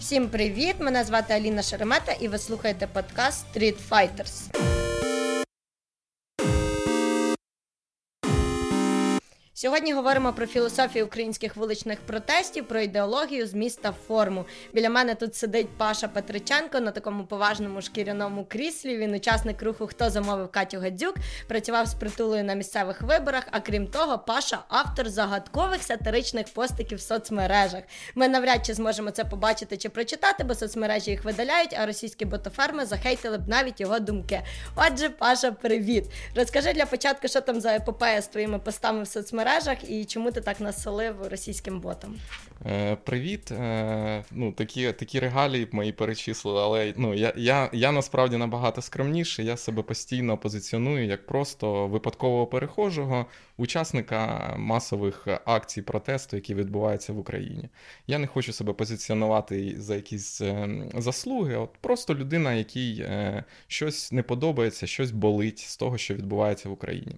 Всім привіт! Мене звати Аліна Шеремета, і ви слухаєте подкаст Street Fighters. Сьогодні говоримо про філософію українських вуличних протестів, про ідеологію з міста форму. Біля мене тут сидить Паша Петриченко на такому поважному шкіряному кріслі. Він учасник руху Хто замовив Катю Гадзюк, працював з притулою на місцевих виборах. А крім того, Паша автор загадкових сатиричних постиків в соцмережах. Ми навряд чи зможемо це побачити чи прочитати, бо соцмережі їх видаляють, а російські ботоферми захейтили б навіть його думки. Отже, Паша, привіт! Розкажи для початку, що там за епопея з твоїми постами в соцмережах соцмережах і чому ти так насолив російським ботам? Е, Привіт. Е, ну, Такі такі регалії мої перечислили, але ну, я я, я насправді набагато скромніший. Я себе постійно позиціоную як просто випадкового перехожого, учасника масових акцій протесту, які відбуваються в Україні. Я не хочу себе позиціонувати за якісь е, заслуги, от просто людина, якій е, щось не подобається, щось болить з того, що відбувається в Україні.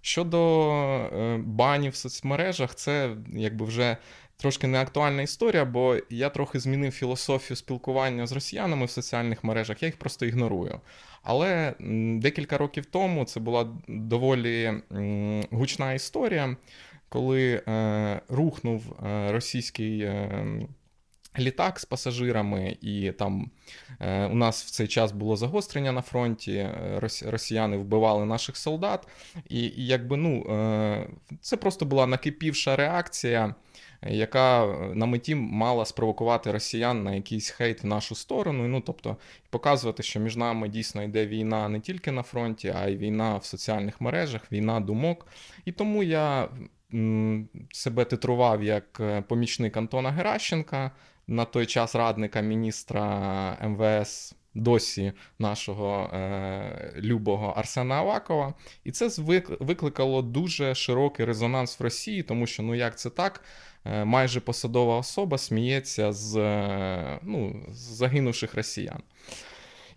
Щодо е, банів в соцмережах, це якби вже трошки не актуальна історія, бо я трохи змінив філософію спілкування з росіянами в соціальних мережах, я їх просто ігнорую. Але декілька років тому це була доволі гучна історія, коли е, рухнув е, російський літак з пасажирами, і там е, у нас в цей час було загострення на фронті. Е, росіяни вбивали наших солдат, і, і якби ну е, це просто була накипівша реакція. Яка на меті мала спровокувати росіян на якийсь хейт в нашу сторону, ну тобто показувати, що між нами дійсно йде війна не тільки на фронті, а й війна в соціальних мережах, війна думок. І тому я себе титрував як помічник Антона Геращенка, на той час радника міністра МВС. Досі нашого е, любого Арсена Авакова, і це викликало дуже широкий резонанс в Росії, тому що ну як це так, е, майже посадова особа сміється з е, ну, з загинувших росіян.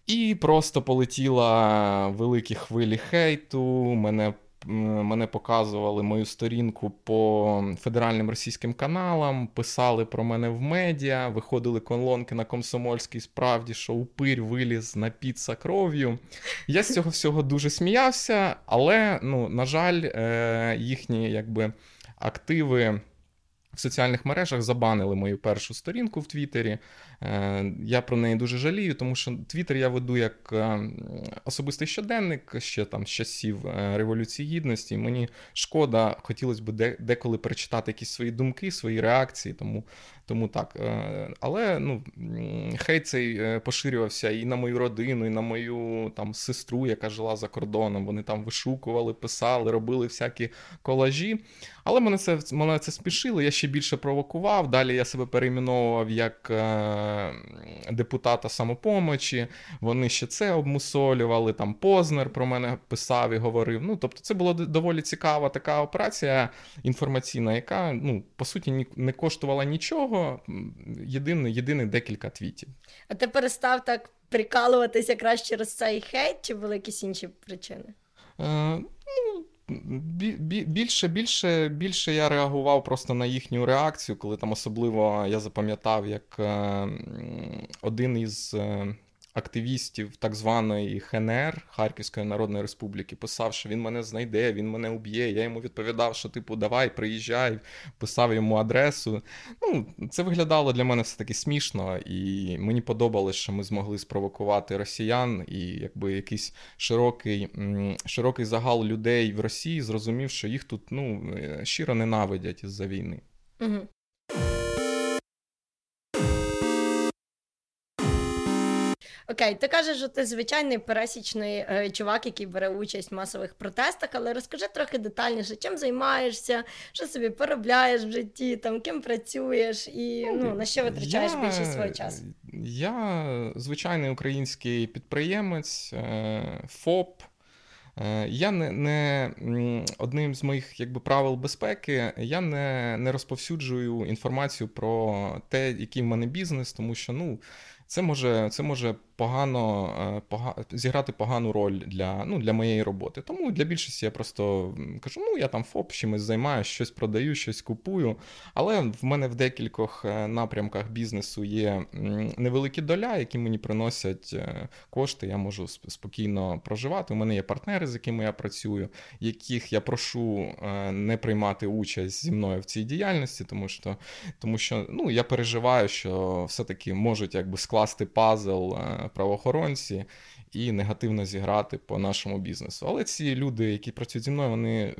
І просто полетіла великі хвилі хейту. Мене мене показували мою сторінку по федеральним російським каналам, писали про мене в медіа, виходили колонки на комсомольській справді, що упирь виліз на піца кров'ю. Я з цього всього дуже сміявся, але, ну, на жаль, е, їхні якби активи. В соціальних мережах забанили мою першу сторінку в Твіттері. Е, я про неї дуже жалію, тому що Твіттер я веду як е, особистий щоденник ще там з часів е, Революції Гідності. Мені шкода, хотілося б деколи перечитати якісь свої думки, свої реакції. Тому тому так. Але ну, хейт цей поширювався і на мою родину, і на мою там сестру, яка жила за кордоном. Вони там вишукували, писали, робили всякі колажі. Але мене це мене це спішило, я ще більше провокував. Далі я себе перейменовував як депутата самопомочі. Вони ще це обмусолювали. Там Познер про мене писав і говорив. Ну, тобто, це була доволі цікава така операція інформаційна, яка ну, по суті не коштувала нічого. Єдине, єдине декілька твітів. А ти перестав так прикалуватися якраз через цей хейт, чи були якісь інші причини? Е, ну, Більше більше, більше я реагував просто на їхню реакцію, коли там особливо я запам'ятав, як е, один із е, активістів так званої ХНР Харківської Народної Республіки писав, що він мене знайде, він мене уб'є. Я йому відповідав, що типу, давай, приїжджай, писав йому адресу. Ну, Це виглядало для мене все таки смішно, і мені подобалось, що ми змогли спровокувати росіян, і якби якийсь широкий широкий загал людей в Росії зрозумів, що їх тут ну, е, щиро ненавидять із-за війни. Угу. Окей, ти кажеш, що ти звичайний пересічний е, чувак, який бере участь в масових протестах, але розкажи трохи детальніше, чим займаєшся, що собі поробляєш в житті, там ким працюєш і ну, на що витрачаєш я, більшість свого часу? Я звичайний український підприємець, е, ФОП. Е, я не не одним з моїх якби правил безпеки я не не розповсюджую інформацію про те, який в мене бізнес, тому що ну це може це може погано е, пога, зіграти погану роль для ну, для моєї роботи. Тому для більшості я просто кажу: ну я там ФОП чимось займаюся, щось продаю, щось купую. Але в мене в декількох е, напрямках бізнесу є невеликі доля, які мені приносять е, кошти. Я можу спокійно проживати. У мене є партнери, з якими я працюю, яких я прошу не приймати участь зі мною в цій діяльності, тому що тому що ну, я переживаю, що все-таки можуть якби скласти пазл правоохоронці і негативно зіграти по нашому бізнесу. Але ці люди, які працюють зі мною, вони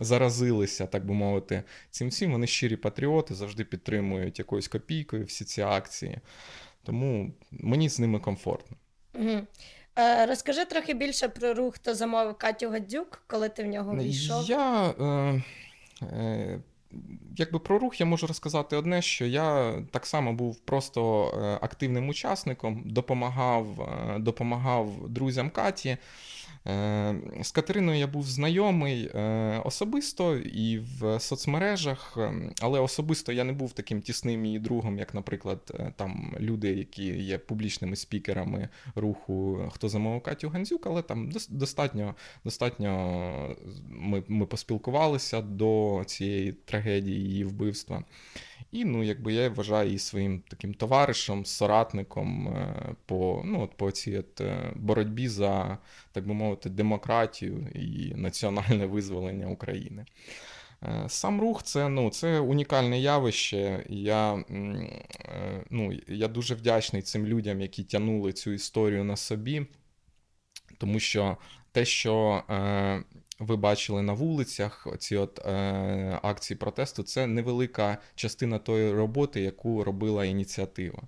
заразилися, так би мовити, цим всім. Вони щирі патріоти, завжди підтримують якоюсь копійкою всі ці акції. Тому мені з ними комфортно. Угу. Розкажи трохи більше про рух, хто замовив Катю Гадзюк, коли ти в нього війшов. Я е, е, Якби про рух я можу розказати одне, що я так само був просто е, активним учасником, допомагав, е, допомагав друзям Каті. Е, з Катериною я був знайомий е, особисто і в соцмережах, е, але особисто я не був таким тісним її другом, як, наприклад, там люди, які є публічними спікерами руху Хто замовив Катю Гандзюк, але там достатньо достатньо ми, ми поспілкувалися до цієї трагедії її вбивства. І ну, якби я вважаю її своїм таким товаришем, соратником е, по ну, от по цій от е, боротьбі за, так би мовити, демократію і національне визволення України. Е, сам рух це ну, це унікальне явище. Я ну, я дуже вдячний цим людям, які тягнули цю історію на собі, тому що те, що ви бачили на вулицях ці от е, акції протесту, це невелика частина тої роботи, яку робила ініціатива.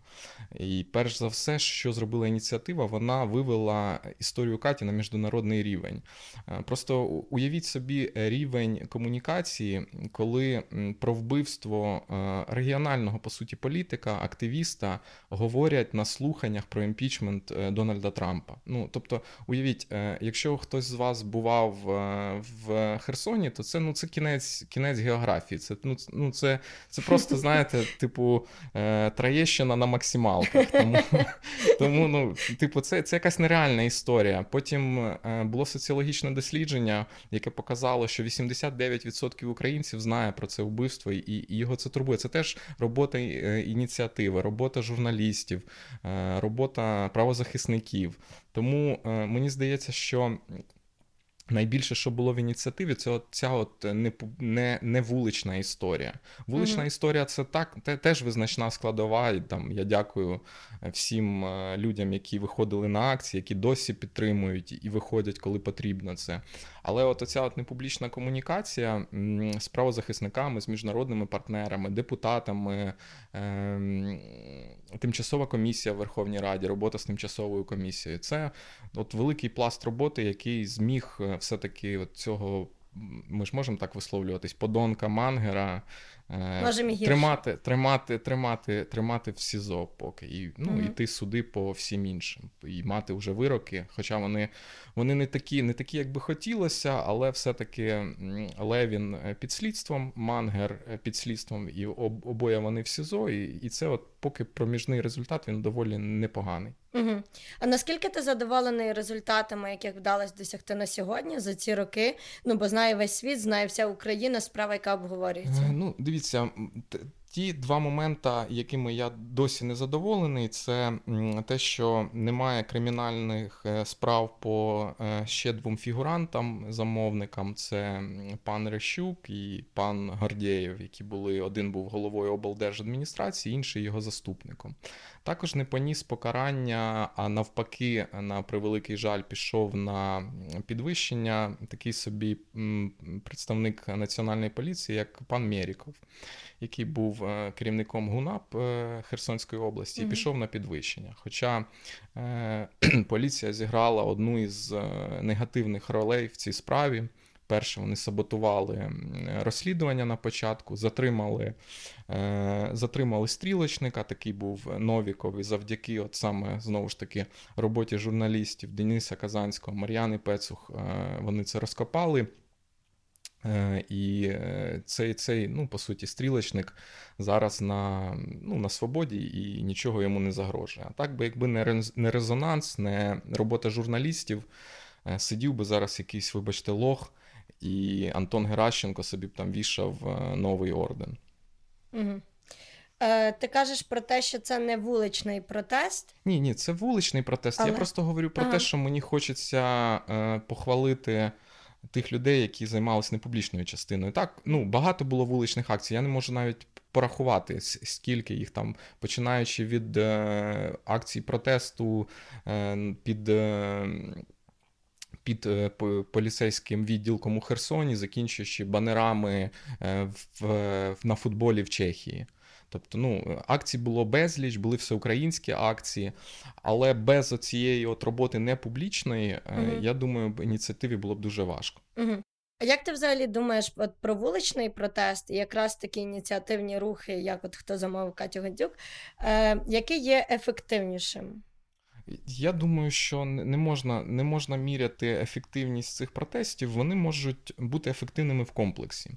І перш за все, що зробила ініціатива, вона вивела історію Каті на міжнародний рівень. Е, просто уявіть собі рівень комунікації, коли про вбивство е, регіонального по суті політика, активіста говорять на слуханнях про імпічмент е, Дональда Трампа. Ну тобто, уявіть, якщо хтось з вас бував в Херсоні, то це ну це кінець кінець географії. Це ну, ну це, це просто, знаєте, типу Троєщина на максималках. Тому тому ну, типу, це це якась нереальна історія. Потім е, було соціологічне дослідження, яке показало, що 89% українців знає про це вбивство, і, і його це турбує. Це теж робота е, ініціативи, робота журналістів, е, робота правозахисників. Тому мені здається, що Найбільше, що було в ініціативі, це от ця от не не, не вулична історія. Вулична mm-hmm. історія це так, те, теж визначна складова. І там я дякую е, всім е, людям, які виходили на акції, які досі підтримують і виходять, коли потрібно це. Але от оця от непублічна комунікація з правозахисниками, з міжнародними партнерами, депутатами, ем, тимчасова комісія в Верховній Раді, робота з тимчасовою комісією це от великий пласт роботи, який зміг е, все-таки от цього. Ми ж можемо так висловлюватись, подонка Мангера Е, тримати, тримати, тримати, тримати в СІЗО поки і ну mm-hmm. йти суди по всім іншим, і мати вже вироки. Хоча вони вони не такі, не такі, як би хотілося, але все-таки Левін е, під слідством, Мангер е, під слідством, і обоє вони в СІЗО. І, і це, от поки проміжний результат, він доволі непоганий. Угу. А наскільки ти задоволений результатами, яких вдалося досягти на сьогодні за ці роки? Ну бо знає весь світ, знає вся Україна, справа, яка обговорюється. Ну, дивіться, Ті два моменти, якими я досі не задоволений, це те, що немає кримінальних е, справ по е, ще двом фігурантам, замовникам: це пан Рещук і пан Гордєєв, які були один був головою облдержадміністрації, інший його заступником. Також не поніс покарання, а навпаки, на превеликий жаль, пішов на підвищення. Такий собі представник національної поліції, як пан Мєріков який був е, керівником ГУНАП е, Херсонської області, і пішов на підвищення. Хоча е, поліція зіграла одну із негативних ролей в цій справі. Перше, вони саботували розслідування на початку, затримали затримали стрілочника, такий був Новіков, і завдяки от саме знову ж таки роботі журналістів Дениса Казанського, Мар'яни Пецух, вони це розкопали. І цей, цей, ну, по суті, стрілочник зараз на ну, на свободі і нічого йому не загрожує. А так би, якби не резонанс, не робота журналістів, сидів би зараз якийсь, вибачте, лох, і Антон Геращенко собі б там вішав новий орден. Угу. Е, Ти кажеш про те, що це не вуличний протест? Ні, ні, це вуличний протест. Але... Я просто говорю про ага. те, що мені хочеться е, похвалити. Тих людей, які займалися непублічною частиною. Так, ну багато було вуличних акцій. Я не можу навіть порахувати, скільки їх там, починаючи від е, акцій протесту е, під. Е, під е, поліцейським відділком у Херсоні, закінчуючи банерами е, в, на футболі в Чехії. Тобто, ну, акцій було безліч, були всеукраїнські акції, але без цієї от роботи непублічної, угу. я думаю, ініціативі було б дуже важко. Угу. А як ти взагалі думаєш от про вуличний протест і якраз такі ініціативні рухи, як от хто замовив Катю Гандюк, е, які є ефективнішим? Я думаю, що не можна не можна міряти ефективність цих протестів, вони можуть бути ефективними в комплексі.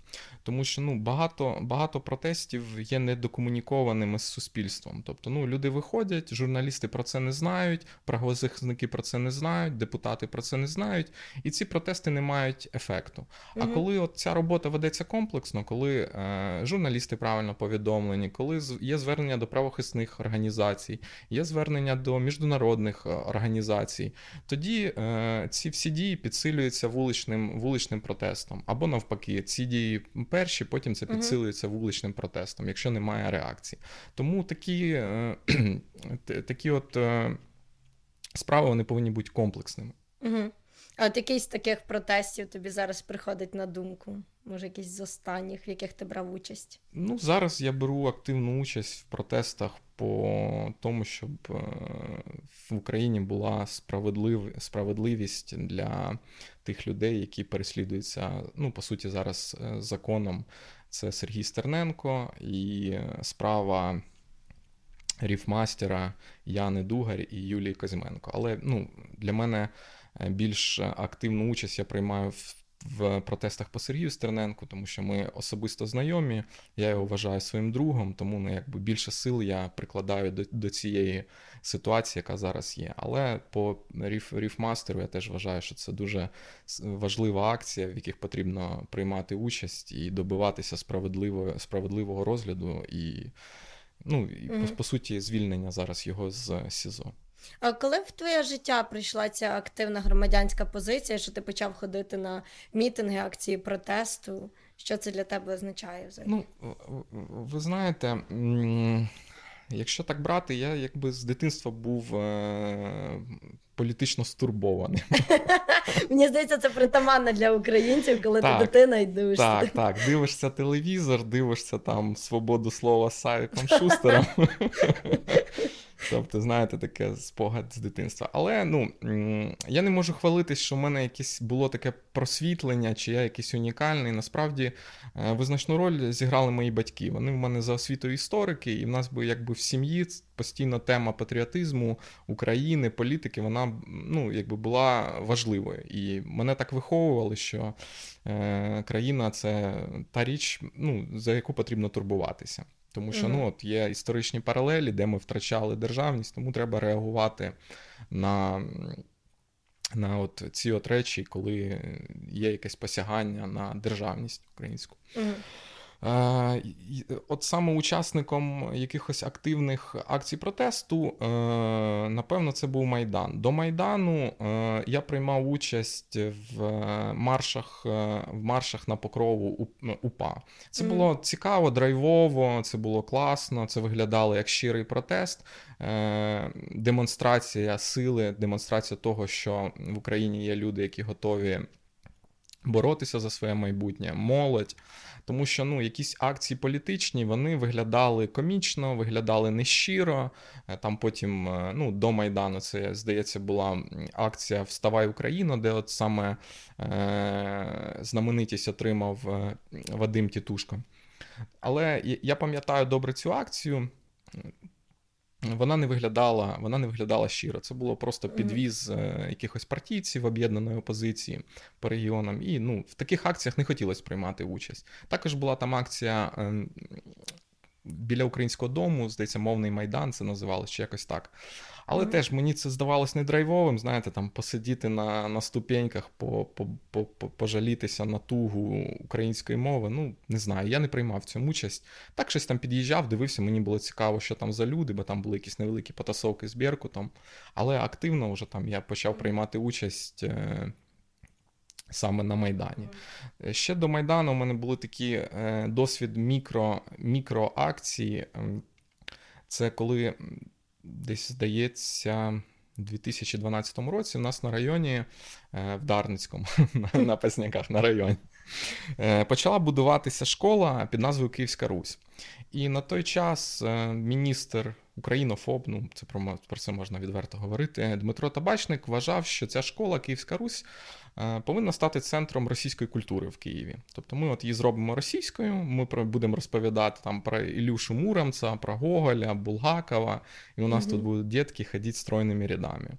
Тому що ну, багато багато протестів є недокомунікованими з суспільством. Тобто ну, люди виходять, журналісти про це не знають, правозахисники про це не знають, депутати про це не знають, і ці протести не мають ефекту. А угу. коли от ця робота ведеться комплексно, коли е, журналісти правильно повідомлені, коли є звернення до правоохисних організацій, є звернення до міжнародних міжнародних е, організацій, тоді е, ці всі дії підсилюються вуличним вуличним протестом. Або навпаки, ці дії перші, потім це підсилюється вуличним протестом, якщо немає реакції. Тому такі, е, такі от справи вони повинні бути комплексними. Угу. А от якийсь таких протестів тобі зараз приходить на думку? Може, якийсь з останніх, в яких ти брав участь? Ну, зараз я беру активну участь в протестах по тому, щоб е, в Україні була справедлив... справедливість для тих людей, які переслідуються, ну, по суті, зараз е, законом. Це Сергій Стерненко і справа ріфмастера Яни Дугар і Юлії Козьменко. Але ну, для мене е, більш активну участь я приймаю в в протестах по Сергію Стерненку, тому що ми особисто знайомі, я його вважаю своїм другом, тому ну, якби більше сил я прикладаю до до цієї ситуації, яка зараз є. Але по ріфмастеру я теж вважаю, що це дуже важлива акція, в яких потрібно приймати участь і добиватися справедливого справедливого розгляду і, ну, і mm-hmm. по, по суті, звільнення зараз його з СІЗО. А коли в твоє життя прийшла ця активна громадянська позиція, що ти почав ходити на мітинги, акції протесту? Що це для тебе означає? взагалі? Ну, ви знаєте, якщо так брати, я якби з дитинства був е- політично стурбований. Мені здається, це притаманно для українців, коли ти дитина і дивишся. Так, так, дивишся телевізор, дивишся там свободу слова з Савіком Шустером. Тобто, знаєте, таке спогад з дитинства. Але ну, я не можу хвалитись, що в мене якесь було таке просвітлення, чи я якийсь унікальний. Насправді е, визначну роль зіграли мої батьки. Вони в мене за освітою історики, і в нас би якби в сім'ї постійно тема патріотизму України, політики, вона ну, якби була важливою. І мене так виховували, що е, країна це та річ, ну, за яку потрібно турбуватися. Тому що ну, от є історичні паралелі, де ми втрачали державність, тому треба реагувати на на от ці от речі, коли є якесь посягання на державність українську. Mm. Е, от саме учасником якихось активних акцій протесту, е, напевно, це був Майдан. До Майдану е, я приймав участь в маршах в маршах на покрову УПА. Це було цікаво, драйвово, це було класно, це виглядало як щирий протест, демонстрація сили, демонстрація того, що в Україні є люди, які готові боротися за своє майбутнє, молодь. Тому що ну, якісь акції політичні вони виглядали комічно, виглядали нещиро. Е, там потім е, ну, до Майдану це, здається, була акція Вставай Україна, де от саме е- знаменитість отримав е, Вадим Тітушко. Але я пам'ятаю добре цю акцію. Вона не виглядала вона не виглядала щиро. Це було просто підвіз mm-hmm. якихось партійців об'єднаної опозиції по регіонам. І ну, в таких акціях не хотілося приймати участь. Також була там акція. Ем, біля українського дому, здається, мовний майдан, це називалось чи якось так. Але mm-hmm. теж мені це здавалось не драйвовим, знаєте, там посидіти на на ступеньках, по, по, по, пожалітися на тугу української мови. Ну, не знаю, я не приймав в цьому участь. Так щось там під'їжджав, дивився, мені було цікаво, що там за люди, бо там були якісь невеликі потасовки з Беркутом. Але активно вже там я почав приймати участь. Е, саме на Майдані. Ще до Майдану у мене були такі е, досвід мікро, мікроакції. Ем, це коли десь здається. У 2012 році у нас на районі е, в Дарницькому, на Песняках на районі, е, почала будуватися школа під назвою Київська Русь. І на той час е, міністр Українофоб, ну це про, про це можна відверто говорити. Дмитро Табачник вважав, що ця школа Київська Русь Е, повинна стати центром російської культури в Києві. Тобто ми от її зробимо російською, ми будемо розповідати там про Ілюшу Муромця, про Гоголя, Булгакова, і у нас угу. тут будуть дітки ходити стройними рядами.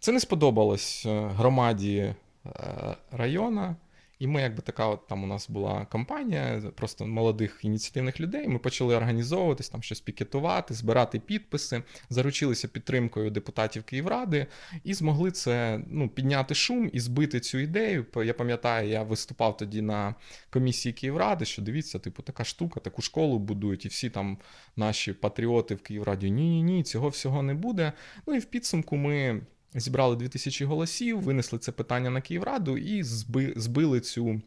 Це не сподобалось е, громаді е, району. І ми, якби така, от там у нас була кампанія просто молодих ініціативних людей. Ми почали організовуватись, там щось пікетувати, збирати підписи, заручилися підтримкою депутатів Київради і змогли це ну, підняти шум і збити цю ідею. Я пам'ятаю, я виступав тоді на комісії Київради, що дивіться, типу, така штука, таку школу будують, і всі там наші патріоти в Київраді ні, ні, ні, цього всього не буде. Ну і в підсумку ми. Зібрали 2000 голосів, винесли це питання на Київраду і зби, збили цю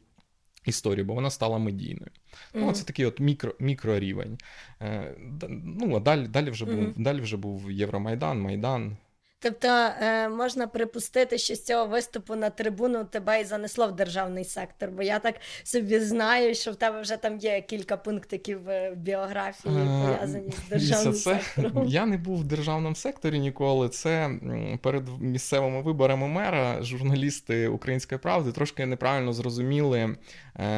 історію, бо вона стала медійною. Mm-hmm. Ну, Це такий от мікро, мікрорівень. Е, ну, а далі далі, вже був mm-hmm. далі вже був Євромайдан, Майдан. Тобто е, можна припустити, що з цього виступу на трибуну тебе і занесло в державний сектор, бо я так собі знаю, що в тебе вже там є кілька пунктиків в біографії, пов'язані з державним це, сектором. Я не був в державному секторі ніколи. Це перед місцевими виборами мера журналісти Української правди трошки неправильно зрозуміли е,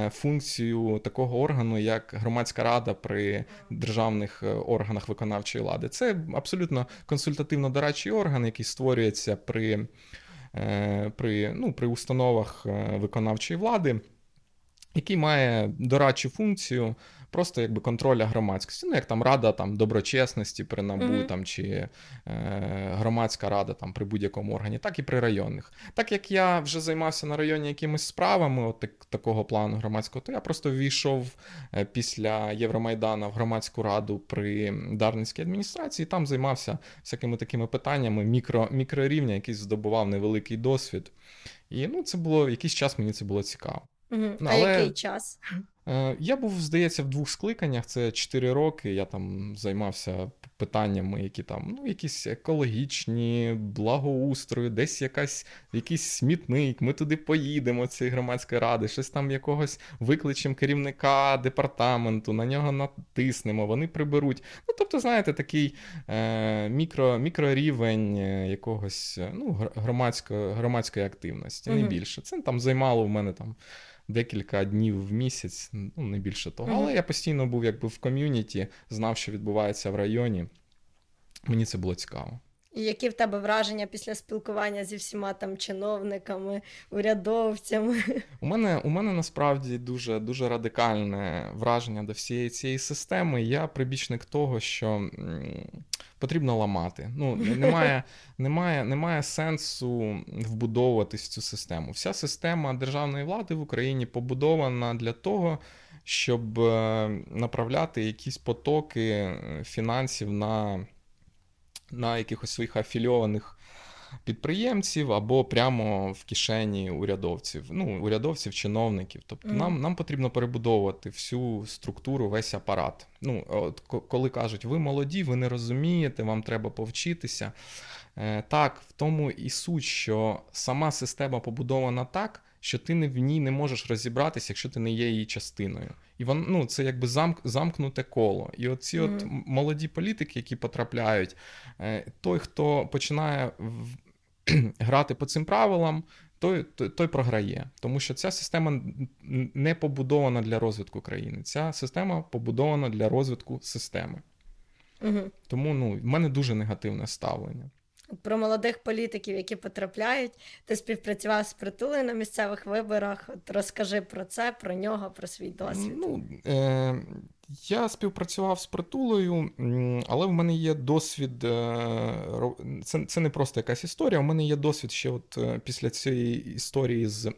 функцію такого органу, як громадська рада при державних е, органах виконавчої влади. Це абсолютно консультативно-дорадчий орган який створюється при е, при, ну, при установах е, виконавчої влади, який має дорадчу функцію просто якби контроля громадськості. Ну, як там рада там доброчесності при НАБУ, mm-hmm. там, чи е, громадська рада там при будь-якому органі, так і при районних. Так як я вже займався на районі якимись справами, от так, такого плану громадського, то я просто війшов е, після Євромайдана в громадську раду при Дарницькій адміністрації, і там займався всякими такими питаннями мікро, мікрорівня, який здобував невеликий досвід. І ну, це було якийсь час мені це було цікаво. Угу. А який час? Е, я був, здається, в двох скликаннях. Це 4 роки. Я там займався питаннями, які там, ну, якісь екологічні, благоустрою, десь якась, якийсь смітник. Ми туди поїдемо, цієї громадської ради, щось там якогось викличемо керівника департаменту, на нього натиснемо, вони приберуть. Ну, тобто, знаєте, такий е, мікро, мікрорівень е, якогось ну, громадської громадської активності, не більше. Це там займало в мене там декілька днів в місяць, ну не більше того. Mm-hmm. Але я постійно був якби в ком'юніті, знав, що відбувається в районі. Мені це було цікаво. І які в тебе враження після спілкування зі всіма там чиновниками, урядовцями? У мене у мене насправді дуже дуже радикальне враження до всієї цієї системи. Я прибічник того, що потрібно ламати. Ну, Немає немає, немає сенсу вбудовуватись в цю систему. Вся система державної влади в Україні побудована для того. Щоб е, направляти якісь потоки е, фінансів на на якихось своїх афільованих підприємців або прямо в кишені урядовців, ну, урядовців, чиновників. Тобто mm. нам нам потрібно перебудовувати всю структуру, весь апарат. Ну, от Коли кажуть, ви молоді, ви не розумієте, вам треба повчитися. Е, Так, в тому і суть, що сама система побудована так що ти не в ній не можеш розібратися, якщо ти не є її частиною. І вон, ну, це якби замк, замкнуте коло. І оці mm-hmm. от молоді політики, які потрапляють, е, той, хто починає в... грати по цим правилам, той, той той, програє. Тому що ця система не побудована для розвитку країни. Ця система побудована для розвитку системи. Угу. Тому ну, в мене дуже негативне ставлення. Про молодих політиків, які потрапляють, ти співпрацював з притулею на місцевих виборах. От Розкажи про це, про нього, про свій досвід. Ну, е- Я співпрацював з притулою, але в мене є досвід. Е, це це не просто якась історія. У мене є досвід ще от е, після цієї історії з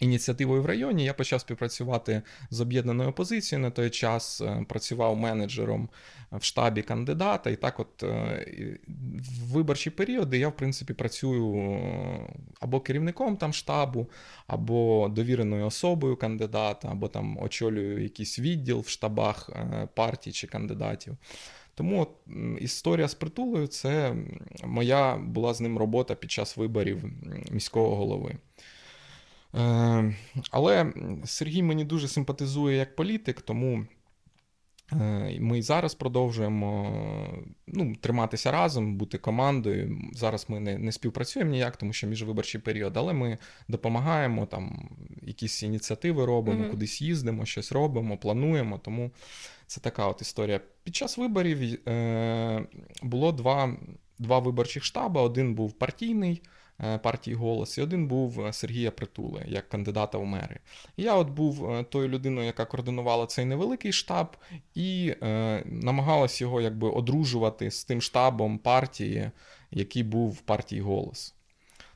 ініціативою в районі. Я почав співпрацювати з об'єднаною опозицією. На той час е, працював менеджером в штабі кандидата. І так, от в виборчі періоди я, в принципі, працюю або керівником там штабу, або довіреною особою кандидата, або там очолюю якийсь відділ в штабах партій чи кандидатів. Тому от, історія з притулою це моя була з ним робота під час виборів міського голови. Е, але Сергій мені дуже симпатизує як політик, тому е, ми і зараз продовжуємо ну, триматися разом, бути командою. Зараз ми не не співпрацюємо ніяк, тому що міжвиборчий період, але ми допомагаємо, там якісь ініціативи робимо, mm-hmm. кудись їздимо, щось робимо, плануємо. Тому це така от історія. Під час виборів е, було два два виборчих штаби. Один був партійний партії голос, і один був е, Сергія Притули як кандидата в мери. І я от був е, тою людиною, яка координувала цей невеликий штаб, і е, намагалась його якби одружувати з тим штабом партії, який був в партії голос.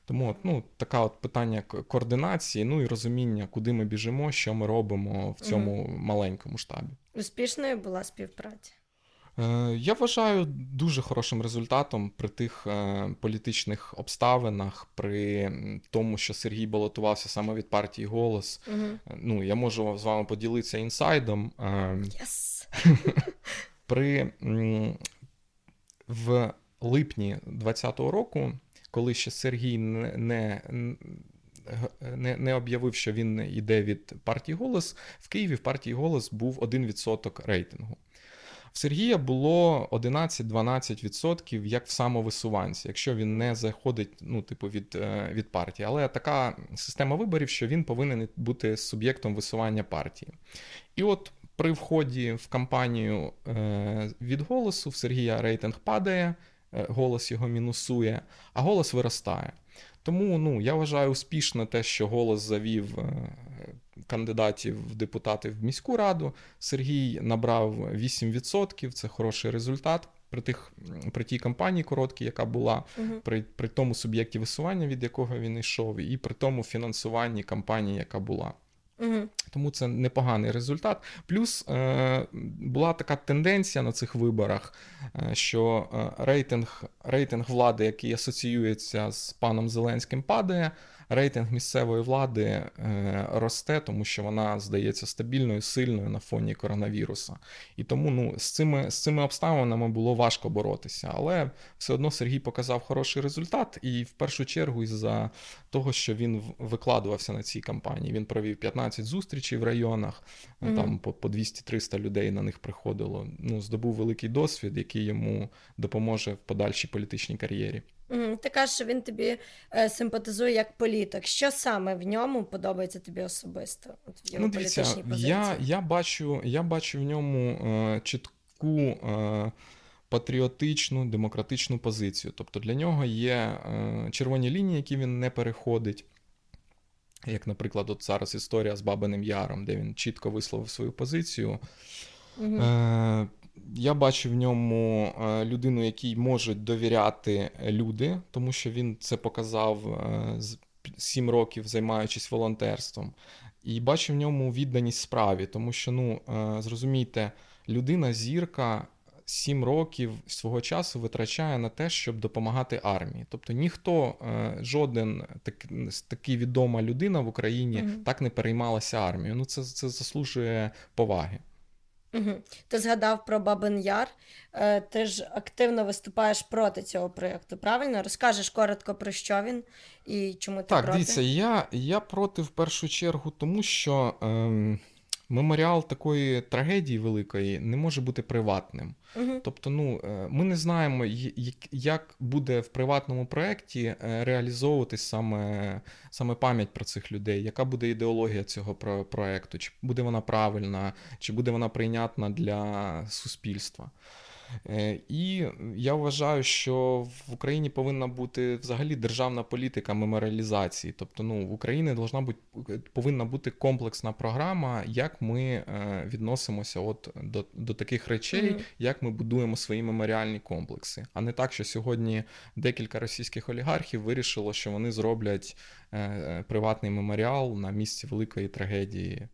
Тому от, ну, така от питання координації, ну і розуміння, куди ми біжимо, що ми робимо в цьому угу. маленькому штабі. Успішною була співпраця. Е, я вважаю дуже хорошим результатом при тих е, політичних обставинах, при тому, що Сергій балотувався саме від партії голос. Угу. Ну, я можу з вами поділитися інсайдом. Yes. При в липні 2020 року, коли ще Сергій не, не не не об'явив, що він йде від партії голос, в Києві в партії голос був 1% рейтингу. В Сергія було 11-12% як в самовисуванці, якщо він не заходить ну, типу, від е, від партії. Але така система виборів, що він повинен бути суб'єктом висування партії. І от при вході в кампанію е, від голосу в Сергія рейтинг падає, е, голос його мінусує, а голос виростає. Тому ну, я вважаю успішно те, що голос завів кандидатів в депутати в міську раду. Сергій набрав 8%, це хороший результат. При тих при тій кампанії короткій, яка була, uh при при тому суб'єкті висування, від якого він йшов, і при тому фінансуванні кампанії, яка була. uh Тому це непоганий результат. Плюс е, була така тенденція на цих виборах, е, що е, рейтинг рейтинг влади, який асоціюється з паном Зеленським, падає рейтинг місцевої влади е, росте, тому що вона здається стабільною, сильною на фоні коронавіруса. І тому ну, з цими з цими обставинами було важко боротися. Але все одно Сергій показав хороший результат, і в першу чергу, із-за того, що він викладувався на цій кампанії. Він провів 15 зустрічей в районах, mm-hmm. там по по 200-300 людей на них приходило. Ну, здобув великий досвід, який йому допоможе в подальшій політичній кар'єрі. Ти кажеш, що він тобі е, симпатизує як політик. Що саме в ньому подобається тобі особисто? От в його ну, дивіться, політичній позиції? Я я, бачу я бачу в ньому е, чітку е, патріотичну, демократичну позицію. Тобто для нього є е, червоні лінії, які він не переходить. Як, наприклад, от зараз історія з Бабиним Яром, де він чітко висловив свою позицію. Угу. Е, я бачу в ньому е, людину, якій можуть довіряти люди, тому що він це показав е, з 7 років, займаючись волонтерством. І бачу в ньому відданість справі, тому що, ну, е, зрозумійте, людина зірка. Сім років свого часу витрачає на те, щоб допомагати армії. Тобто ніхто, жоден так, такий відома людина в Україні mm-hmm. так не переймалася армією. Ну це це заслужує поваги. Угу. Ти згадав про Бабин Яр. Е, ти ж активно виступаєш проти цього проєкту, правильно? Розкажеш коротко про що він і чому ти так, проти? Так, дивіться, я я проти в першу чергу, тому що ем, меморіал такої трагедії великої не може бути приватним. Угу. Тобто, ну ми не знаємо, як буде в приватному проєкті реалізовуватись саме саме пам'ять про цих людей, яка буде ідеологія цього проєкту, чи буде вона правильна, чи буде вона прийнятна для суспільства. Е, і я вважаю, що в Україні повинна бути взагалі державна політика меморіалізації. Тобто, ну в Україні должна бути повинна бути комплексна програма, як ми е, відносимося от до до таких речей, mm-hmm. як ми будуємо свої меморіальні комплекси. А не так, що сьогодні декілька російських олігархів вирішило, що вони зроблять е, приватний меморіал на місці великої трагедії.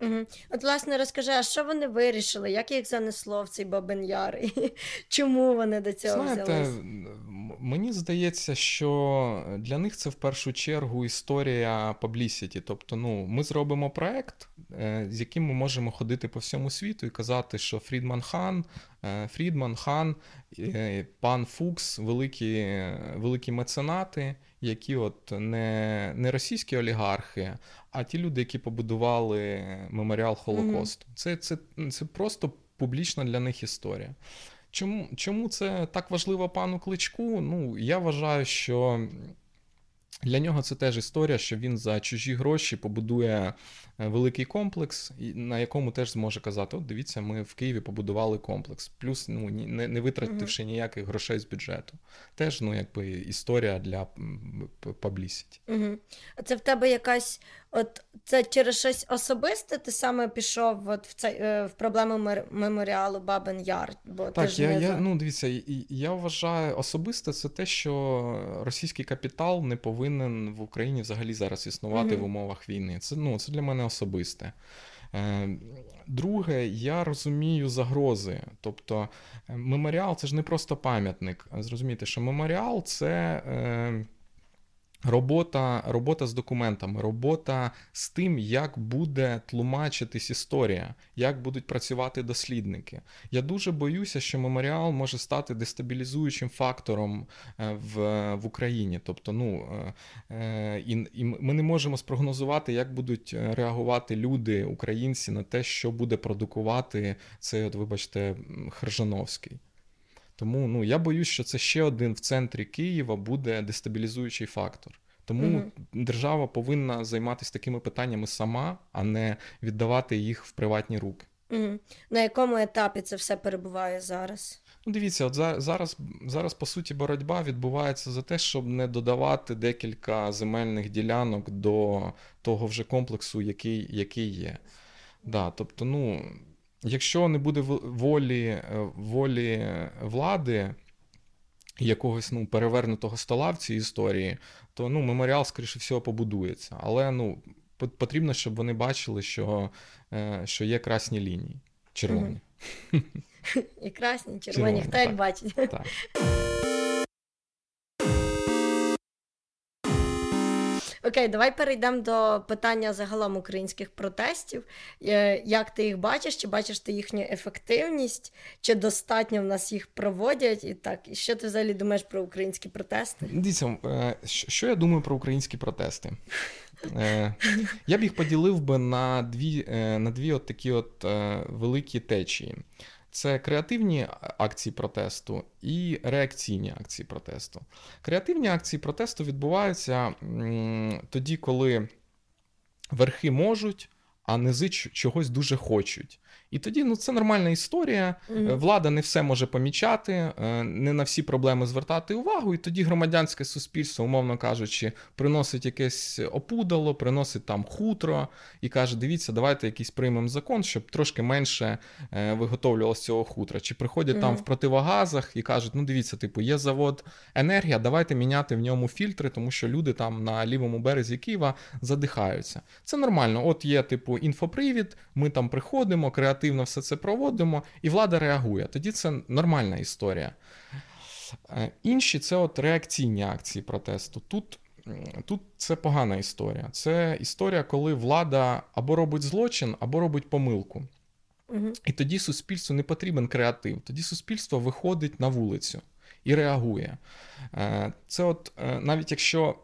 Угу. От, власне, розкажи, а що вони вирішили? Як їх занесло в цей Бабин Яр? І Чому вони до цього Знаєте, взялись? Мені здається, що для них це в першу чергу історія publicity. Тобто, ну, ми зробимо проект, е, з яким ми можемо ходити по всьому світу і казати, що Фрідман Хан, е, Фрідман Хан, е, пан Фукс, великі великі меценати, які от не не російські олігархи, а ті люди, які побудували меморіал Холокосту. Mm-hmm. Це, Це, Це просто публічна для них історія. Чому чому це так важливо пану кличку? Ну, я вважаю, що для нього це теж історія, що він за чужі гроші побудує Е, великий комплекс, на якому теж зможе казати: от дивіться, ми в Києві побудували комплекс, плюс ну не не витративши угу. ніяких грошей з бюджету. Теж ну якби історія для паблісіті. Угу. А це в тебе якась, от це через щось особисте? Ти саме пішов от в цей е, в проблему меморіалу Бабин Яр? Бо так, ти ж я, не... я ну дивіться, я вважаю особисте це те, що російський капітал не повинен в Україні взагалі зараз існувати угу. в умовах війни. Це ну це для мене особисте. Е, друге, я розумію загрози. Тобто, е, меморіал це ж не просто пам'ятник. Зрозумієте, що меморіал це. Робота робота з документами, робота з тим, як буде тлумачитись історія, як будуть працювати дослідники. Я дуже боюся, що меморіал може стати дестабілізуючим фактором е, в в Україні. Тобто, ну е, е, і, і ми не можемо спрогнозувати, як будуть реагувати люди, українці, на те, що буде продукувати цей, от, вибачте, Хржановський. Тому ну я боюсь, що це ще один в центрі Києва буде дестабілізуючий фактор. Тому угу. держава повинна займатися такими питаннями сама, а не віддавати їх в приватні руки. Угу. На якому етапі це все перебуває зараз? Ну, дивіться, от зараз, зараз по суті боротьба відбувається за те, щоб не додавати декілька земельних ділянок до того вже комплексу, який який є. Да, Тобто, ну якщо не буде волі е, волі влади якогось ну, перевернутого стола в цій історії, то ну, меморіал, скоріше всього, побудується. Але ну, потрібно, щоб вони бачили, що е, що є красні лінії червоні. І красні, червоні, хто як бачить. Так. Окей, давай перейдемо до питання загалом українських протестів. Е, як ти їх бачиш? Чи бачиш ти їхню ефективність, чи достатньо в нас їх проводять? І так, і що ти взагалі думаєш про українські протести? Дивіться, е, що я думаю про українські протести? Е, я б їх поділив би на дві на дві от такі от великі течії. Це креативні акції протесту і реакційні акції протесту. Креативні акції протесту відбуваються тоді, коли верхи можуть, а низи чогось дуже хочуть. І тоді ну, це нормальна історія. Mm-hmm. Влада не все може помічати, е, не на всі проблеми звертати увагу. І тоді громадянське суспільство, умовно кажучи, приносить якесь опудало, приносить там хутро і каже: дивіться, давайте якийсь приймемо закон, щоб трошки менше е, виготовлювалося цього хутра. Чи приходять mm-hmm. там в противогазах і кажуть: ну дивіться, типу, є завод енергія, давайте міняти в ньому фільтри, тому що люди там на лівому березі Києва задихаються. Це нормально. От є, типу, інфопривід, ми там приходимо, креативно оперативно все це проводимо, і влада реагує. Тоді це нормальна історія. Е, інші це от реакційні акції протесту. Тут тут це погана історія. Це історія, коли влада або робить злочин, або робить помилку. Угу. І тоді суспільству не потрібен креатив. Тоді суспільство виходить на вулицю і реагує. Е, це от е, навіть якщо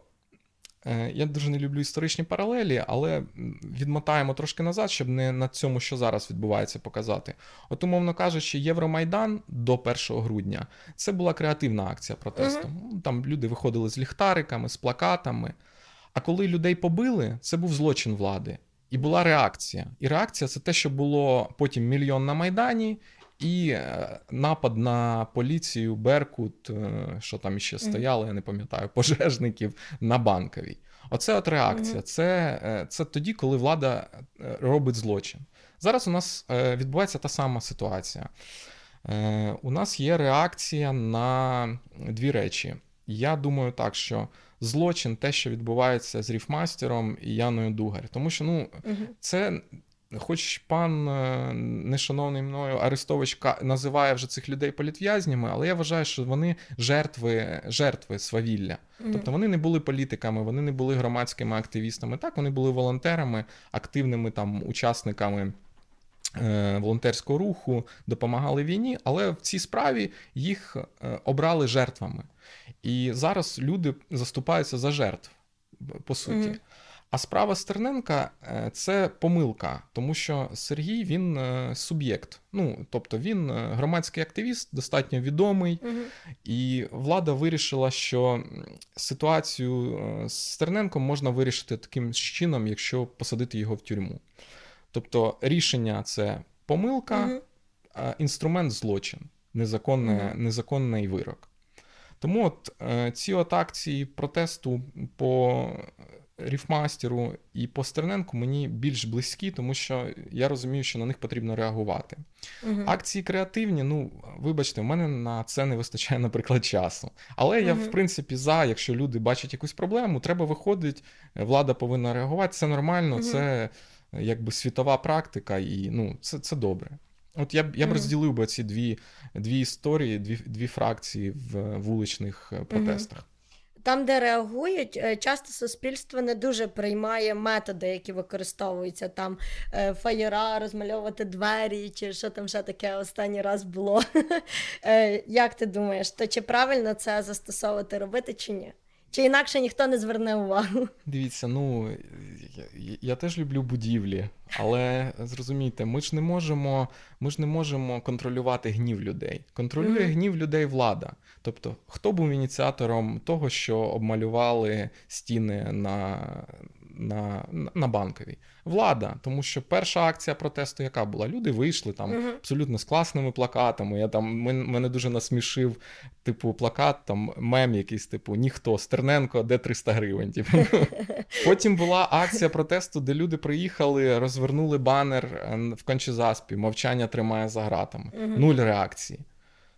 я дуже не люблю історичні паралелі, але відмотаємо трошки назад, щоб не на цьому, що зараз відбувається, показати. От, умовно кажучи, Євромайдан до 1 грудня це була креативна акція протесту. Uh-huh. Там люди виходили з ліхтариками, з плакатами. А коли людей побили, це був злочин влади. І була реакція. І реакція це те, що було потім мільйон на Майдані, і е, напад на поліцію, Беркут, е, що там ще стояло, я не пам'ятаю, пожежників на банковій. Оце от реакція. Це, е, Це тоді, коли влада робить злочин. Зараз у нас відбувається та сама ситуація. У нас є реакція на дві речі. Я думаю так, що злочин, те, що відбувається з Ріфмастером і Яною Дугар. Тому що ну, це Хоч пан е, нешановний мною Арестович називає вже цих людей політв'язнями, але я вважаю, що вони жертви жертви свавілля. Mm-hmm. Тобто вони не були політиками, вони не були громадськими активістами. Так, вони були волонтерами, активними там учасниками е, волонтерського руху, допомагали війні, але в цій справі їх е, обрали жертвами. І зараз люди заступаються за жертв, по суті. Mm-hmm. А справа Стерненка е, це помилка, тому що Сергій він е, суб'єкт. Ну тобто він е, громадський активіст, достатньо відомий, угу. і влада вирішила, що ситуацію з Стерненком можна вирішити таким чином, якщо посадити його в тюрму. Тобто рішення це помилка, угу. а інструмент злочин, незаконне, угу. незаконний вирок. Тому от ці от акції протесту по Ріфмастеру і по Стерненку мені більш близькі, тому що я розумію, що на них потрібно реагувати. uh Акції креативні, ну вибачте, в мене на це не вистачає, наприклад, часу. Але uh я, в принципі, за, якщо люди бачать якусь проблему, треба виходить, влада повинна реагувати. Це нормально, uh це якби світова практика, і ну, це це добре. От я б я б розділив би ці дві дві історії, дві дві фракції в вуличних е, протестах. Там, де реагують, е, часто суспільство не дуже приймає методи, які використовуються там е, фаєра, розмальовувати двері, чи що там ще таке останній раз було. Е, як ти думаєш, то чи правильно це застосовувати робити, чи ні? Чи інакше ніхто не зверне увагу? Дивіться, ну я, я теж люблю будівлі, але зрозумійте, ми ж не можемо ми ж не можемо контролювати гнів людей. Контролює mm-hmm. гнів людей влада. Тобто, хто був ініціатором того, що обмалювали стіни на на на банковій. Влада, тому що перша акція протесту, яка була? Люди вийшли там uh-huh. абсолютно з класними плакатами. Я там Мене дуже насмішив, типу, плакат, там мем якийсь, типу, ніхто, Стерненко, де 300 гривень. Типу. Потім була акція протесту, де люди приїхали, розвернули банер е, в Кончезаспі, мовчання тримає за гратами. Uh-huh. Нуль реакції.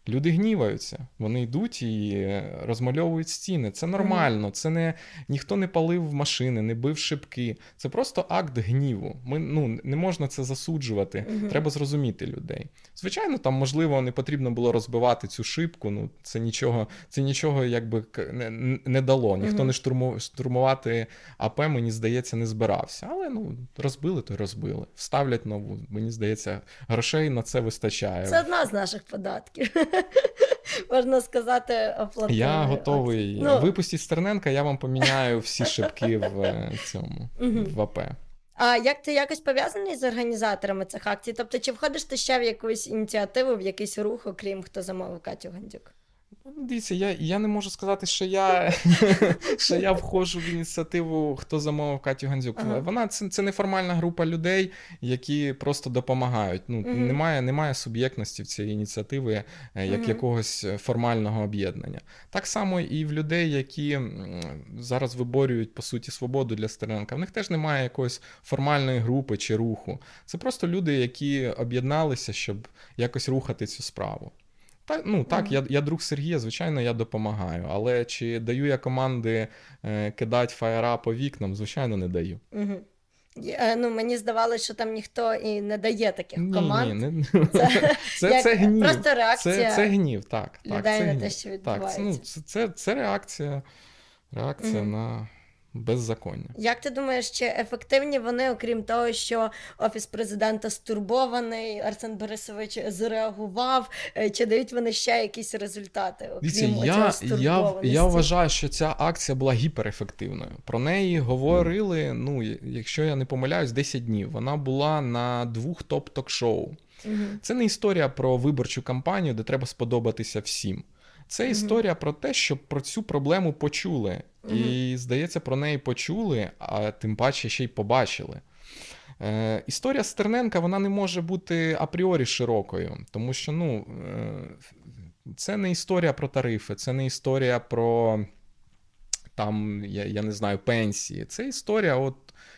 Люди гніваються, вони йдуть і розмальовують стіни. Це нормально, це не ніхто не палив машини, не бив шибки. Це просто акт гніву. Ми ну не можна це засуджувати. Треба зрозуміти людей. Звичайно, там можливо не потрібно було розбивати цю шибку. Ну це нічого, це нічого якби не, не дало. Ніхто не штурму, штурмувати АП, мені здається, не збирався. Але ну розбили, то розбили. Вставлять нову. Мені здається, грошей на це вистачає. Це одна з наших податків. Можна сказати, оплатили. Я готовий. Ну... Випустіть Стерненка, я вам поміняю всі шибки в е, цьому в АП. А як ти якось пов'язаний з організаторами цих акцій? Тобто, чи входиш ти ще в якусь ініціативу, в якийсь рух, окрім хто замовив Катю Гандюк? Дивіться, я я не можу сказати, що я що я входжу в ініціативу, хто замовив Катю Гандзюк. Ага. Вона це це неформальна група людей, які просто допомагають. Ну угу. Немає немає суб'єктності в цієї ініціативи е, як угу. якогось формального об'єднання. Так само і в людей, які зараз виборюють по суті свободу для Стерненка. В них теж немає якоїсь формальної групи чи руху. Це просто люди, які об'єдналися, щоб якось рухати цю справу. Та, ну так, я я друг Сергія, звичайно, я допомагаю. Але чи даю я команди е, кидати фаєра по вікнам? Звичайно, не даю. Mm-hmm. Е, ну, Мені здавалося, що там ніхто і не дає таких ні, команд. Ні, не... Це це, це гнів. Просто реакція Це це гнів, так. людей так, це на те, що відбувається. Так, ну, Це це, це реакція реакція mm-hmm. на беззаконня. Як ти думаєш, чи ефективні вони, окрім того, що офіс президента стурбований, Арсен Борисович зреагував, е, чи дають вони ще якісь результати? окрім Дивіться, я, я, я вважаю, що ця акція була гіперефективною. Про неї говорили. Ну, якщо я не помиляюсь, 10 днів. Вона була на двох топ-ток-шоу. Це не історія про виборчу кампанію, де треба сподобатися всім. Це історія про те, що про цю проблему почули. Mm-hmm. І, здається, про неї почули, а тим паче ще й побачили. Е, Історія Стерненка вона не може бути апріорі широкою, тому що ну, е, це не історія про тарифи, це не історія про там, я я не знаю, пенсії. Це історія от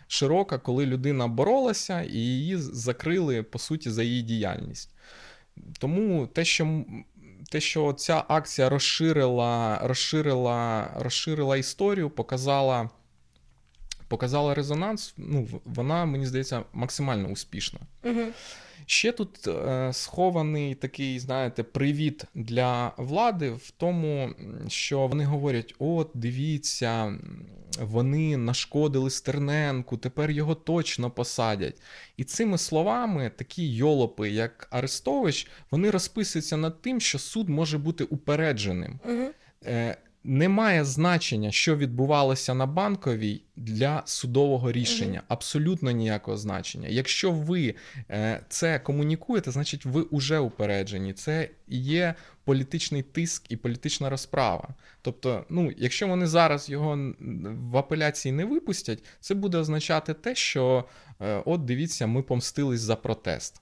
широка, коли людина боролася і її закрили по суті за її діяльність. Тому те, що те, що ця акція розширила розширила, розширила історію, показала показала резонанс, ну, вона, мені здається, максимально успішна. Угу. Ще тут е, схований такий, знаєте, привіт для влади в тому, що вони говорять: от, дивіться, вони нашкодили Стерненку, тепер його точно посадять. І цими словами такі йолопи, як Арестович, вони розписуються над тим, що суд може бути упередженим. Угу. Немає значення, що відбувалося на банковій для судового рішення. Mm-hmm. Абсолютно ніякого значення. Якщо ви е, це комунікуєте, значить ви вже упереджені. Це є політичний тиск і політична розправа. Тобто, ну, якщо вони зараз його в апеляції не випустять, це буде означати те, що е, от дивіться, ми помстились за протест.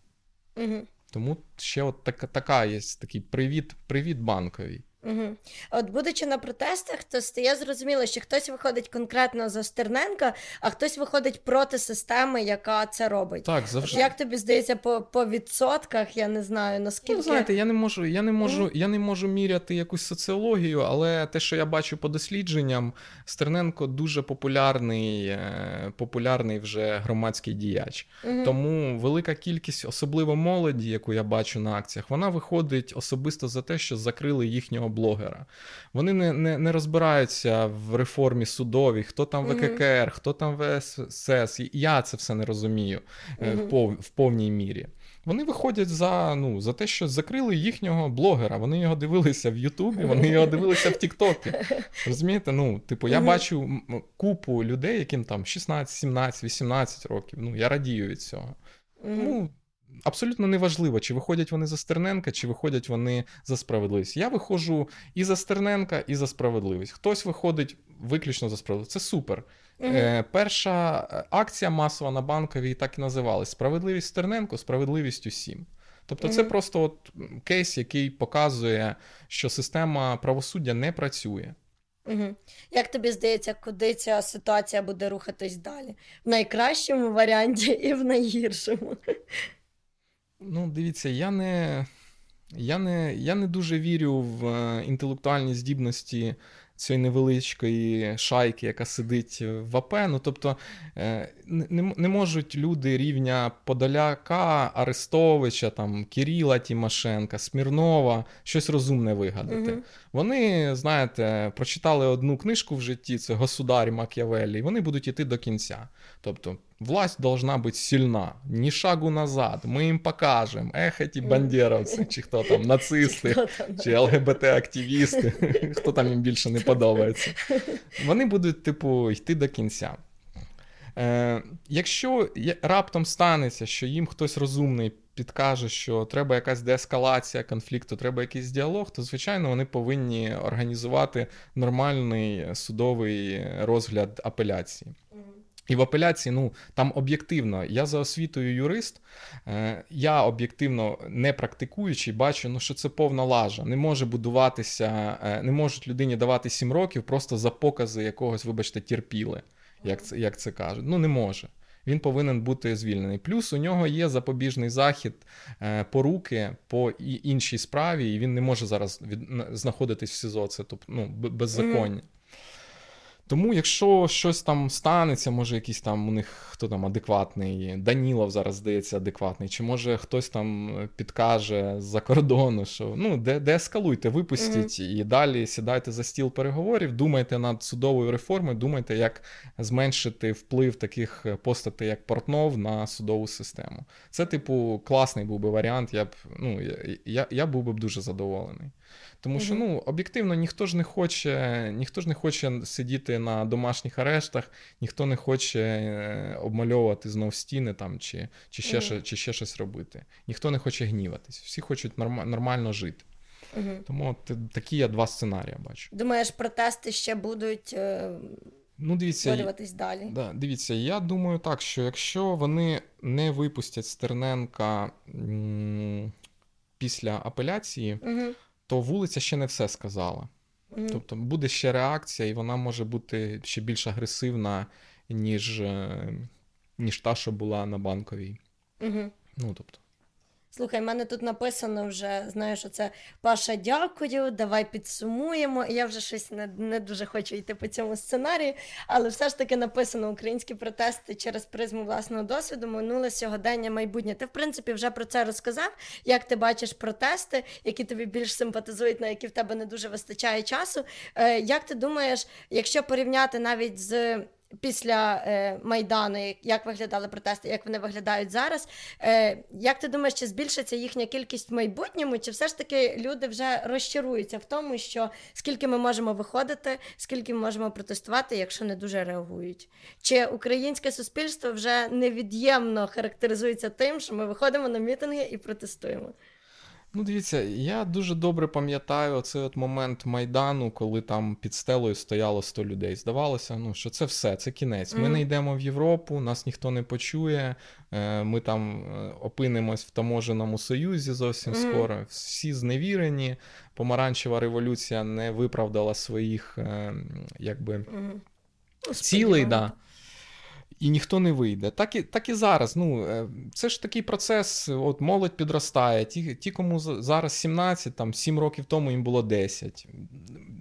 Mm-hmm. Тому ще от така, така є такий привіт, привіт банковій. Угу. От, будучи на протестах, то стає зрозуміло, що хтось виходить конкретно за Стерненка, а хтось виходить проти системи, яка це робить. Так, завжди. Як тобі здається, по по відсотках, я не знаю наскільки. Ну, знаєте, я не можу я не можу, mm. я не можу міряти якусь соціологію, але те, що я бачу по дослідженням, Стерненко дуже популярний, е, популярний вже громадський діяч. Mm-hmm. Тому велика кількість, особливо молоді, яку я бачу на акціях, вона виходить особисто за те, що закрили їхнього блогера. Вони не не, не розбираються в реформі судовій, хто там ВККР, mm-hmm. хто там ВСС. Я це все не розумію mm-hmm. в, пов, в повній мірі. Вони виходять за ну, за те, що закрили їхнього блогера. Вони його дивилися в Ютубі, вони його дивилися в Тіктокі. Розумієте? Ну, типу, я бачу купу людей, яким там 16, 17, 18 років. Ну, я радію від цього. Ну, абсолютно неважливо, чи виходять вони за Стерненка, чи виходять вони за справедливість. Я виходжу і за Стерненка, і за справедливість. Хтось виходить виключно за справедливість. Це супер. Угу. Е, Перша е, акція масова на банковій так і називалась: Справедливість Стерненко, справедливість усім. Тобто, це просто от кейс, який показує, що система правосуддя не працює. Угу. Як тобі здається, куди ця ситуація буде рухатись далі? В найкращому варіанті і в найгіршому? Ну, дивіться, я не я не, я не дуже вірю в е, інтелектуальні здібності цієї невеличкої шайки, яка сидить в АП. Ну, тобто е, не не можуть люди рівня Подоляка, Арестовича, там, Кирила Тимошенка, Смірнова щось розумне вигадати. Угу. Вони, знаєте, прочитали одну книжку в житті, це Государі Мак'явеллі, і вони будуть йти до кінця. Тобто, власть должна бути сильна, ні шагу назад. Ми їм покажемо. Ех, ті бандеровці, чи хто там, нацисти, чи ЛГБТ-активісти, хто там їм більше не подобається. Вони будуть, типу, йти до кінця. Е, Якщо раптом станеться, що їм хтось розумний підкаже, що треба якась деескалація конфлікту, треба якийсь діалог, то звичайно вони повинні організувати нормальний судовий розгляд апеляції. І в апеляції, ну там об'єктивно, я за освітою юрист, е, я об'єктивно не практикуючий, бачу, ну що це повна лажа. Не може будуватися, е, не можуть людині давати сім років просто за покази якогось, вибачте, терпіли, як це як це кажуть. Ну не може. Він повинен бути звільнений. Плюс у нього є запобіжний захід е, поруки по іншій справі, і він не може зараз від, знаходитись в СІЗО. Це тобто, ну, беззаконня. Тому, якщо щось там станеться, може якийсь там у них хто там адекватний, Данілов зараз здається адекватний, чи може хтось там підкаже з-за кордону, що ну де де ескалуйте, випустіть mm-hmm. і далі сідайте за стіл переговорів, думайте над судовою реформою, думайте, як зменшити вплив таких постатей, як Портнов, на судову систему. Це, типу, класний був би варіант. Я б ну я, я, я був би дуже задоволений. Тому що ну об'єктивно ніхто ж не хоче, ніхто ж не хоче сидіти на домашніх арештах, ніхто не хоче е, обмальовувати знов стіни там чи чи, ще mm чи ще щось робити. Ніхто не хоче гніватись. Всі хочуть норм, нормально жити. mm Тому от, такі я два сценарії бачу. Думаєш, протести ще будуть. Е... Ну, дивіться, далі. Да, Дивіться, я думаю так, що якщо вони не випустять Стерненка м- після апеляції, угу то вулиця ще не все сказала. Mm. Тобто буде ще реакція, і вона може бути ще більш агресивна, ніж е, ніж та, що була на банковій. Mm-hmm. Ну, тобто. Слухай, в мене тут написано вже, знаєш, оце Паша, дякую, давай підсумуємо. Я вже щось не не дуже хочу йти по цьому сценарію, але все ж таки написано українські протести через призму власного досвіду, минуле сьогодення, майбутнє. Ти, в принципі, вже про це розказав. Як ти бачиш протести, які тобі більш симпатизують, на які в тебе не дуже вистачає часу. Е, Як ти думаєш, якщо порівняти навіть з після е, Майдану, як виглядали протести, як вони виглядають зараз. Е, Як ти думаєш, чи збільшиться їхня кількість в майбутньому, чи все ж таки люди вже розчаруються в тому, що скільки ми можемо виходити, скільки ми можемо протестувати, якщо не дуже реагують? Чи українське суспільство вже невід'ємно характеризується тим, що ми виходимо на мітинги і протестуємо? Ну, дивіться, я дуже добре пам'ятаю цей от момент Майдану, коли там під стелою стояло 100 людей. Здавалося, ну що це все, це кінець. Ми mm-hmm. не йдемо в Європу, нас ніхто не почує. Е, ми там е, опинимось в таможеному союзі зовсім mm-hmm. скоро. Всі зневірені. Помаранчева революція не виправдала своїх е, якби mm-hmm. цілей. Да і ніхто не вийде. Так і так і зараз. Ну, е, Це ж такий процес, от молодь підростає. Ті, ті кому зараз 17, там 7 років тому їм було 10.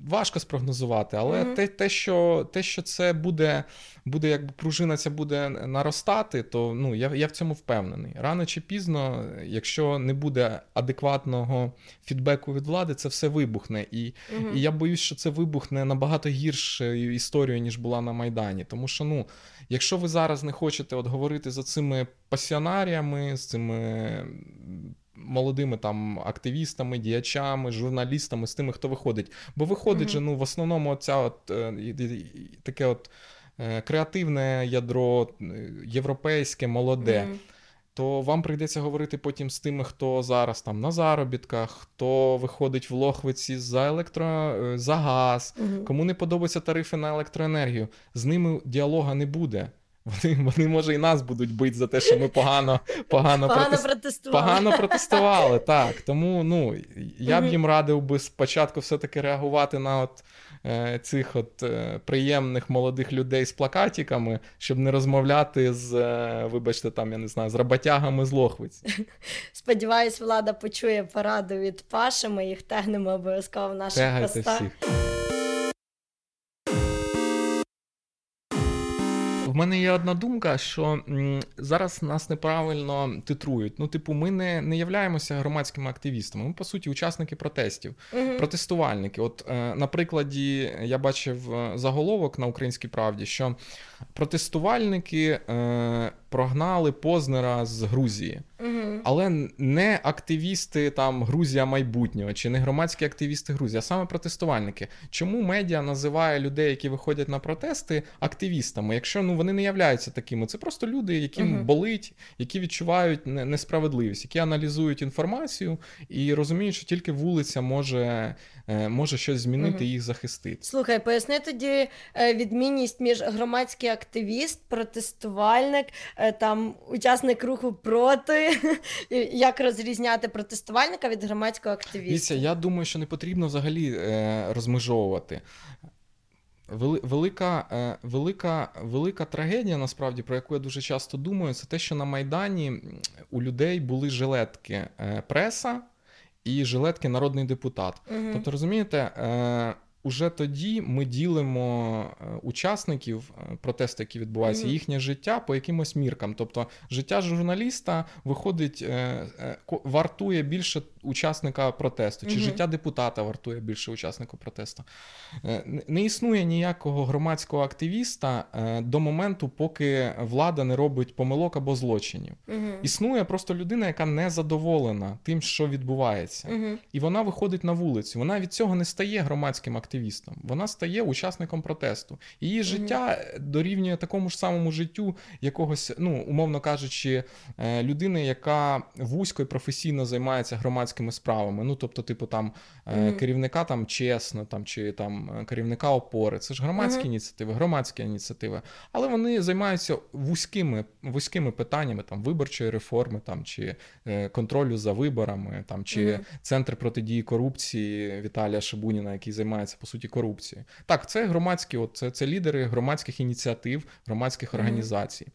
Важко спрогнозувати, але mm-hmm. те, те, що те, що це буде, буде якби пружина ця буде наростати, то ну, я я в цьому впевнений. Рано чи пізно, якщо не буде адекватного фідбеку від влади, це все вибухне. І mm-hmm. і я боюсь, що це вибухне набагато гіршою історією, ніж була на Майдані. Тому що, ну. Якщо ви зараз не хочете от говорити за цими пасіонаріями, з цими молодими там активістами, діячами, журналістами, з тими, хто виходить, бо виходить mm-hmm. же ну, в основному оця от, е, таке от е, креативне ядро, європейське, молоде. Mm-hmm то вам прийдеться говорити потім з тими, хто зараз там на заробітках, хто виходить в лохвиці за електро е, за газ, угу. кому не подобаються тарифи на електроенергію. З ними діалога не буде. Вони, вони може, і нас будуть бити за те, що ми погано погано, погано протест... протестували. Погано протестували. Так. Тому ну, я б їм радив би спочатку все-таки реагувати на от Е, цих от е, приємних молодих людей з плакатиками, щоб не розмовляти з, е, вибачте, там, я не знаю, з роботягами з Лохвиць. Сподіваюсь, влада почує пораду від Паши, ми їх тегнемо обов'язково в наших Тегайте постах. всіх. В мене є одна думка, що зараз нас неправильно титрують. Ну, типу, ми не не являємося громадськими активістами. Ми, по суті, учасники протестів, угу. протестувальники. От, е, на прикладі, я бачив е, заголовок на українській правді, що протестувальники е, прогнали Познера з Грузії. Угу. Але не активісти там Грузія майбутнього чи не громадські активісти Грузії, а саме протестувальники. Чому медіа називає людей, які виходять на протести, активістами? Якщо ну вони не являються такими, це просто люди, яким угу. болить, які відчувають несправедливість, які аналізують інформацію і розуміють, що тільки вулиця може може щось змінити угу. їх захистити. Слухай, поясни тоді е, відмінність між громадський активіст, протестувальник, е, там учасник руху проти. Як розрізняти протестувальника від громадського активіста? Я думаю, що не потрібно взагалі розмежовувати. Велика велика, велика трагедія, насправді, про яку я дуже часто думаю, це те, що на Майдані у людей були жилетки преса і жилетки народний депутат. Угу. Тобто, розумієте, е, уже тоді ми ділимо е, учасників е, протесту, які відбуваються, mm-hmm. їхнє життя по якимось міркам. Тобто, життя журналіста виходить, е, вартує більше учасника протесту, чи mm-hmm. життя депутата вартує більше учасника протесту. Не існує ніякого громадського активіста до моменту, поки влада не робить помилок або злочинів. Mm-hmm. Існує просто людина, яка не задоволена тим, що відбувається, і вона виходить на вулицю. Вона від цього не стає громадським активістом вона стає учасником протесту. Її mm-hmm. життя дорівнює такому ж самому життю якогось, ну умовно кажучи, е, людини, яка вузько і професійно займається громадськими справами. Ну тобто, типу, там mm-hmm. керівника там чесно, там чи там е, керівника опори. Це ж громадські mm-hmm. ініціативи, громадські ініціативи, але вони займаються вузькими вузькими питаннями там виборчої реформи, там чи контролю за виборами, там чи центр протидії корупції Віталія Шибуніна, який займається по суті корупції. Так, це громадські, от це, це лідери громадських ініціатив, громадських організацій.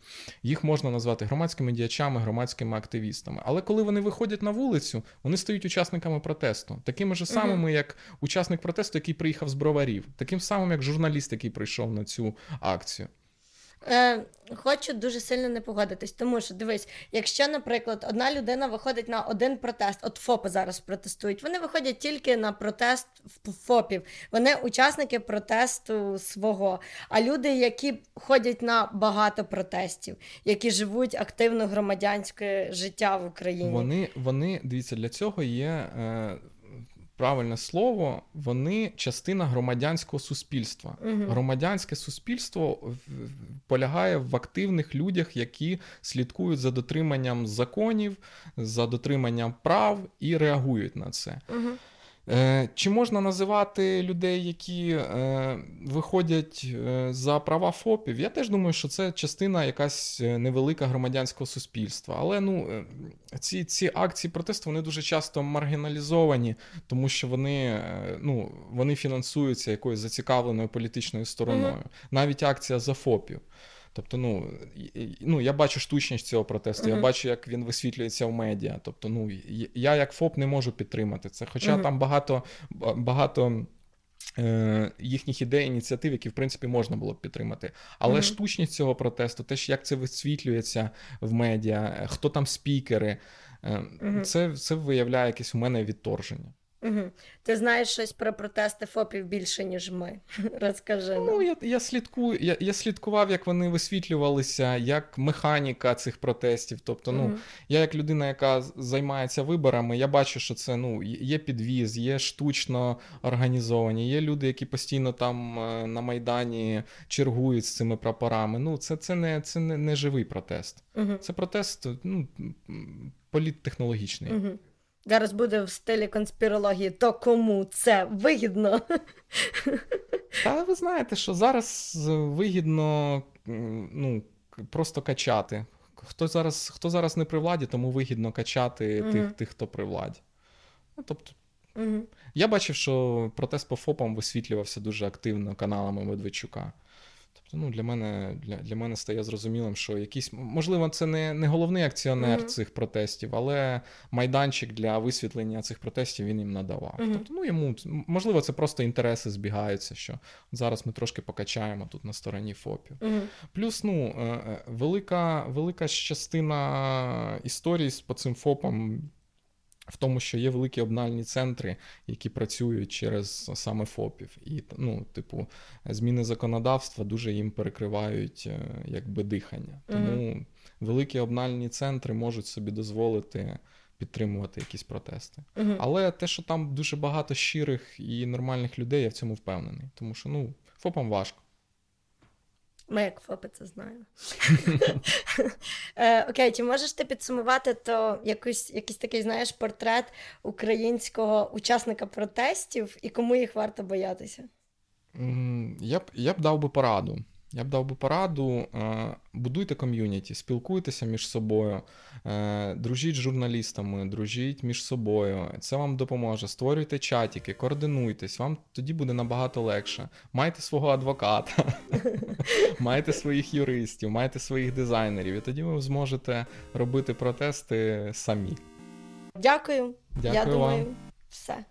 Їх можна назвати громадськими діячами, громадськими активістами. Але коли вони виходять на вулицю, вони стають учасниками протесту, такими ж самими, як учасник протесту, який приїхав з броварів, таким самим, як журналіст, який прийшов на цю акцію. Е, Хочу дуже сильно не погодитись, тому що дивись, якщо, наприклад, одна людина виходить на один протест, от ФОПи зараз протестують, вони виходять тільки на протест ФОПів, вони учасники протесту свого. А люди, які ходять на багато протестів, які живуть активно громадянське життя в Україні, вони вони дивіться для цього є. Е правильне слово, вони частина громадянського суспільства. Угу. Громадянське суспільство полягає в активних людях, які слідкують за дотриманням законів, за дотриманням прав і реагують на це. Угу. Е, чи можна називати людей, які е, виходять е, за права ФОПів? Я теж думаю, що це частина якась невелика громадянського суспільства. Але ну, ці ці акції протесту вони дуже часто маргіналізовані, тому що вони ну, вони фінансуються якоюсь зацікавленою політичною стороною. Mm-hmm. Навіть акція за ФОПів. Тобто, ну ну я бачу штучність цього протесту, uh-huh. я бачу, як він висвітлюється в медіа. Тобто, ну я як ФОП не можу підтримати це. Хоча uh-huh. там багато багато. Е, їхніх ідей, ініціатив, які в принципі можна було б підтримати. Але mm-hmm. штучність цього протесту, те, як це висвітлюється в медіа, хто там спікери, mm-hmm. це це виявляє якесь у мене відторження. Угу. Ти знаєш щось про протести ФОПів більше, ніж ми. Розкажи. нам. Ну, я я, слідкую, я я слідкував, як вони висвітлювалися, як механіка цих протестів. Тобто, ну, угу. я, як людина, яка займається виборами, я бачу, що це ну, є підвіз, є штучно організовані, є люди, які постійно там е, на Майдані чергують з цими прапорами. Ну, Це це, не це не, не живий протест. Угу. Це протест ну, політтехнологічний. Угу. Зараз буде в стилі конспірології, то кому це вигідно? Та ви знаєте, що зараз вигідно ну, просто качати. Хто зараз хто зараз не при владі, тому вигідно качати угу. тих, тих, хто при владі. Ну, тобто, угу. Я бачив, що протест по ФОПам висвітлювався дуже активно каналами Медведчука. Тобто, ну, для мене для, для мене стає зрозумілим, що якийсь, можливо, це не не головний акціонер mm-hmm. цих протестів, але майданчик для висвітлення цих протестів він їм надавав. Mm-hmm. Тобто, ну йому можливо, це просто інтереси збігаються. Що зараз ми трошки покачаємо тут на стороні ФОПів. Mm-hmm. Плюс, ну, е, е, велика велика частина історії по цим ФОПам в тому, що є великі обнальні центри, які працюють через саме ФОПів. І, ну, типу, зміни законодавства дуже їм перекривають е, якби дихання. Тому mm-hmm. великі обнальні центри можуть собі дозволити. Підтримувати якісь протести. Uh-huh. Але те, що там дуже багато щирих і нормальних людей, я в цьому впевнений. Тому що ну, ФОПам важко. Ми, як ФОПи, це знаємо. Е, окей, чи можеш ти підсумувати то якийсь, якийсь такий, знаєш, портрет українського учасника протестів і кому їх варто боятися? Я б я б дав би пораду. Я б дав би пораду, е, будуйте ком'юніті, спілкуйтеся між собою, е, дружіть з журналістами, дружіть між собою. Це вам допоможе. Створюйте чатики, координуйтесь, вам тоді буде набагато легше. Майте свого адвоката, майте своїх юристів, майте своїх дизайнерів, і тоді ви зможете робити протести самі. Дякую. Дякую Я думаю, все.